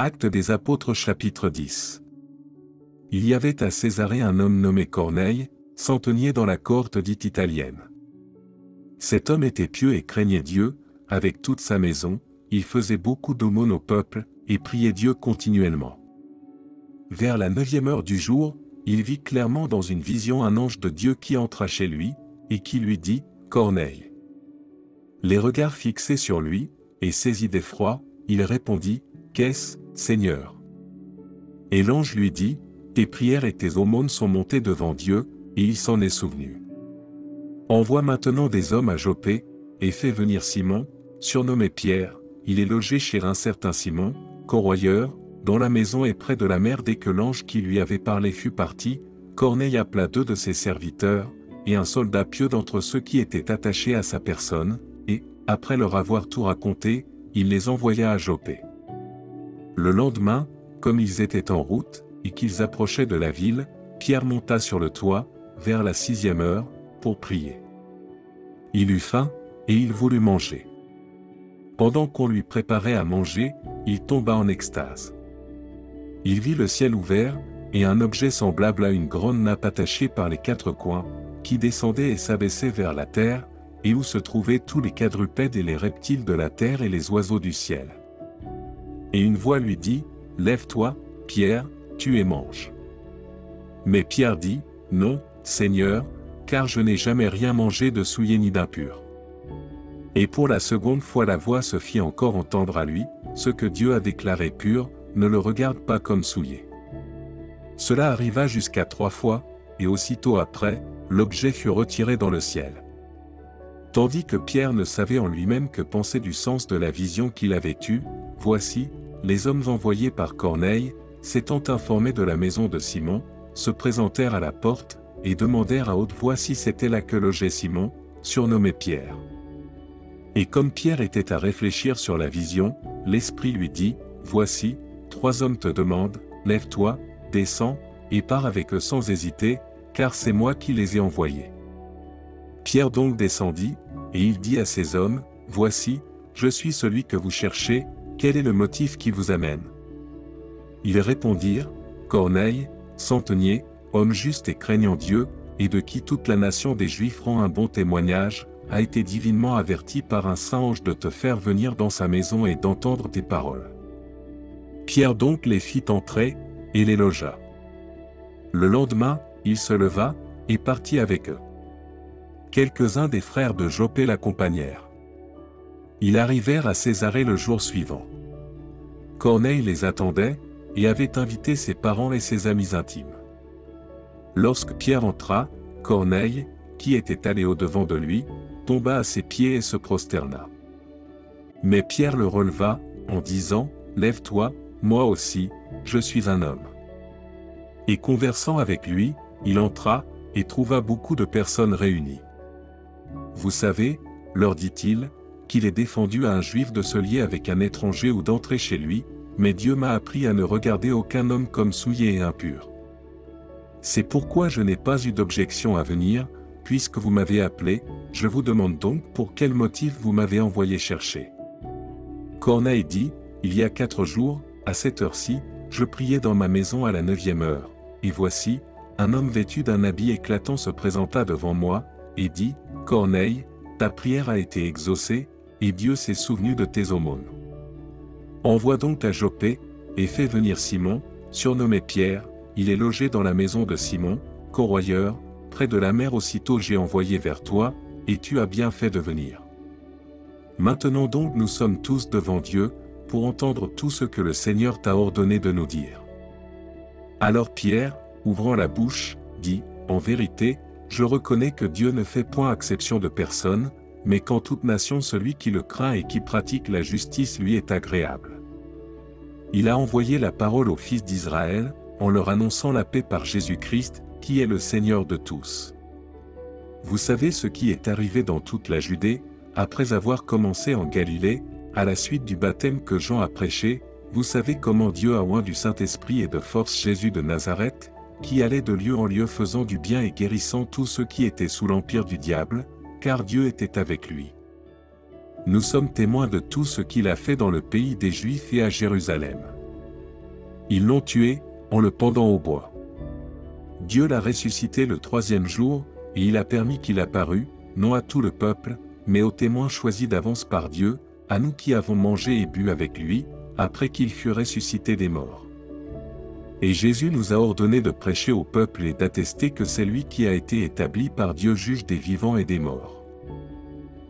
Acte des Apôtres chapitre 10. Il y avait à Césarée un homme nommé Corneille, centenier dans la cohorte dite italienne. Cet homme était pieux et craignait Dieu, avec toute sa maison, il faisait beaucoup d'aumônes au peuple, et priait Dieu continuellement. Vers la neuvième heure du jour, il vit clairement dans une vision un ange de Dieu qui entra chez lui, et qui lui dit, Corneille. Les regards fixés sur lui, et saisi d'effroi, il répondit, Qu'est-ce, Seigneur? Et l'ange lui dit, Tes prières et tes aumônes sont montées devant Dieu, et il s'en est souvenu. Envoie maintenant des hommes à Jopé, et fais venir Simon, surnommé Pierre, il est logé chez un certain Simon, corroyeur, dont la maison est près de la mer dès que l'ange qui lui avait parlé fut parti, Corneille appela deux de ses serviteurs, et un soldat pieux d'entre ceux qui étaient attachés à sa personne, et, après leur avoir tout raconté, il les envoya à Jopé. Le lendemain, comme ils étaient en route, et qu'ils approchaient de la ville, Pierre monta sur le toit, vers la sixième heure, pour prier. Il eut faim, et il voulut manger. Pendant qu'on lui préparait à manger, il tomba en extase. Il vit le ciel ouvert, et un objet semblable à une grande nappe attachée par les quatre coins, qui descendait et s'abaissait vers la terre, et où se trouvaient tous les quadrupèdes et les reptiles de la terre et les oiseaux du ciel. Et une voix lui dit, Lève-toi, Pierre, tu et mange. Mais Pierre dit, Non, Seigneur, car je n'ai jamais rien mangé de souillé ni d'impur. Et pour la seconde fois la voix se fit encore entendre à lui, ce que Dieu a déclaré pur, ne le regarde pas comme souillé. Cela arriva jusqu'à trois fois, et aussitôt après, l'objet fut retiré dans le ciel. Tandis que Pierre ne savait en lui-même que penser du sens de la vision qu'il avait eue, voici, les hommes envoyés par Corneille, s'étant informés de la maison de Simon, se présentèrent à la porte, et demandèrent à haute voix si c'était là que logeait Simon, surnommé Pierre. Et comme Pierre était à réfléchir sur la vision, l'Esprit lui dit, Voici, trois hommes te demandent, Lève-toi, descends, et pars avec eux sans hésiter, car c'est moi qui les ai envoyés. Pierre donc descendit, et il dit à ces hommes, Voici, je suis celui que vous cherchez, quel est le motif qui vous amène? Ils répondirent, Corneille, centenier, homme juste et craignant Dieu, et de qui toute la nation des Juifs rend un bon témoignage, a été divinement averti par un saint ange de te faire venir dans sa maison et d'entendre tes paroles. Pierre donc les fit entrer, et les logea. Le lendemain, il se leva, et partit avec eux. Quelques-uns des frères de Jopé l'accompagnèrent. Ils arrivèrent à Césarée le jour suivant. Corneille les attendait, et avait invité ses parents et ses amis intimes. Lorsque Pierre entra, Corneille, qui était allé au-devant de lui, tomba à ses pieds et se prosterna. Mais Pierre le releva, en disant, Lève-toi, moi aussi, je suis un homme. Et conversant avec lui, il entra, et trouva beaucoup de personnes réunies. Vous savez, leur dit-il, qu'il est défendu à un juif de se lier avec un étranger ou d'entrer chez lui, mais Dieu m'a appris à ne regarder aucun homme comme souillé et impur. C'est pourquoi je n'ai pas eu d'objection à venir, puisque vous m'avez appelé, je vous demande donc pour quel motif vous m'avez envoyé chercher. Corneille dit, Il y a quatre jours, à cette heure-ci, je priais dans ma maison à la neuvième heure, et voici, un homme vêtu d'un habit éclatant se présenta devant moi, et dit, Corneille, ta prière a été exaucée, et Dieu s'est souvenu de tes aumônes. Envoie donc à Jopé, et fais venir Simon, surnommé Pierre, il est logé dans la maison de Simon, corroyeur, près de la mer aussitôt j'ai envoyé vers toi, et tu as bien fait de venir. Maintenant donc nous sommes tous devant Dieu, pour entendre tout ce que le Seigneur t'a ordonné de nous dire. Alors Pierre, ouvrant la bouche, dit, En vérité, je reconnais que Dieu ne fait point exception de personne, mais qu'en toute nation celui qui le craint et qui pratique la justice lui est agréable. Il a envoyé la parole aux fils d'Israël, en leur annonçant la paix par Jésus-Christ, qui est le Seigneur de tous. Vous savez ce qui est arrivé dans toute la Judée, après avoir commencé en Galilée, à la suite du baptême que Jean a prêché, vous savez comment Dieu a oint du Saint-Esprit et de force Jésus de Nazareth, qui allait de lieu en lieu faisant du bien et guérissant tous ceux qui étaient sous l'empire du diable, car Dieu était avec lui. Nous sommes témoins de tout ce qu'il a fait dans le pays des Juifs et à Jérusalem. Ils l'ont tué, en le pendant au bois. Dieu l'a ressuscité le troisième jour, et il a permis qu'il apparût, non à tout le peuple, mais aux témoins choisis d'avance par Dieu, à nous qui avons mangé et bu avec lui, après qu'il fut ressuscité des morts. Et Jésus nous a ordonné de prêcher au peuple et d'attester que c'est lui qui a été établi par Dieu juge des vivants et des morts.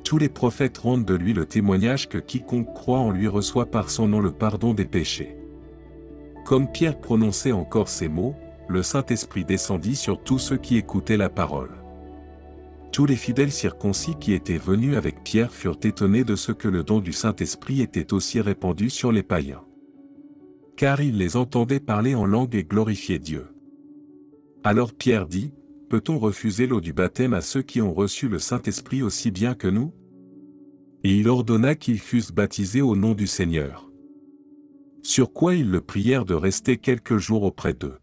Tous les prophètes rendent de lui le témoignage que quiconque croit en lui reçoit par son nom le pardon des péchés. Comme Pierre prononçait encore ces mots, le Saint-Esprit descendit sur tous ceux qui écoutaient la parole. Tous les fidèles circoncis qui étaient venus avec Pierre furent étonnés de ce que le don du Saint-Esprit était aussi répandu sur les païens. Car ils les entendaient parler en langue et glorifier Dieu. Alors Pierre dit, Peut-on refuser l'eau du baptême à ceux qui ont reçu le Saint-Esprit aussi bien que nous? Et il ordonna qu'ils fussent baptisés au nom du Seigneur. Sur quoi ils le prièrent de rester quelques jours auprès d'eux.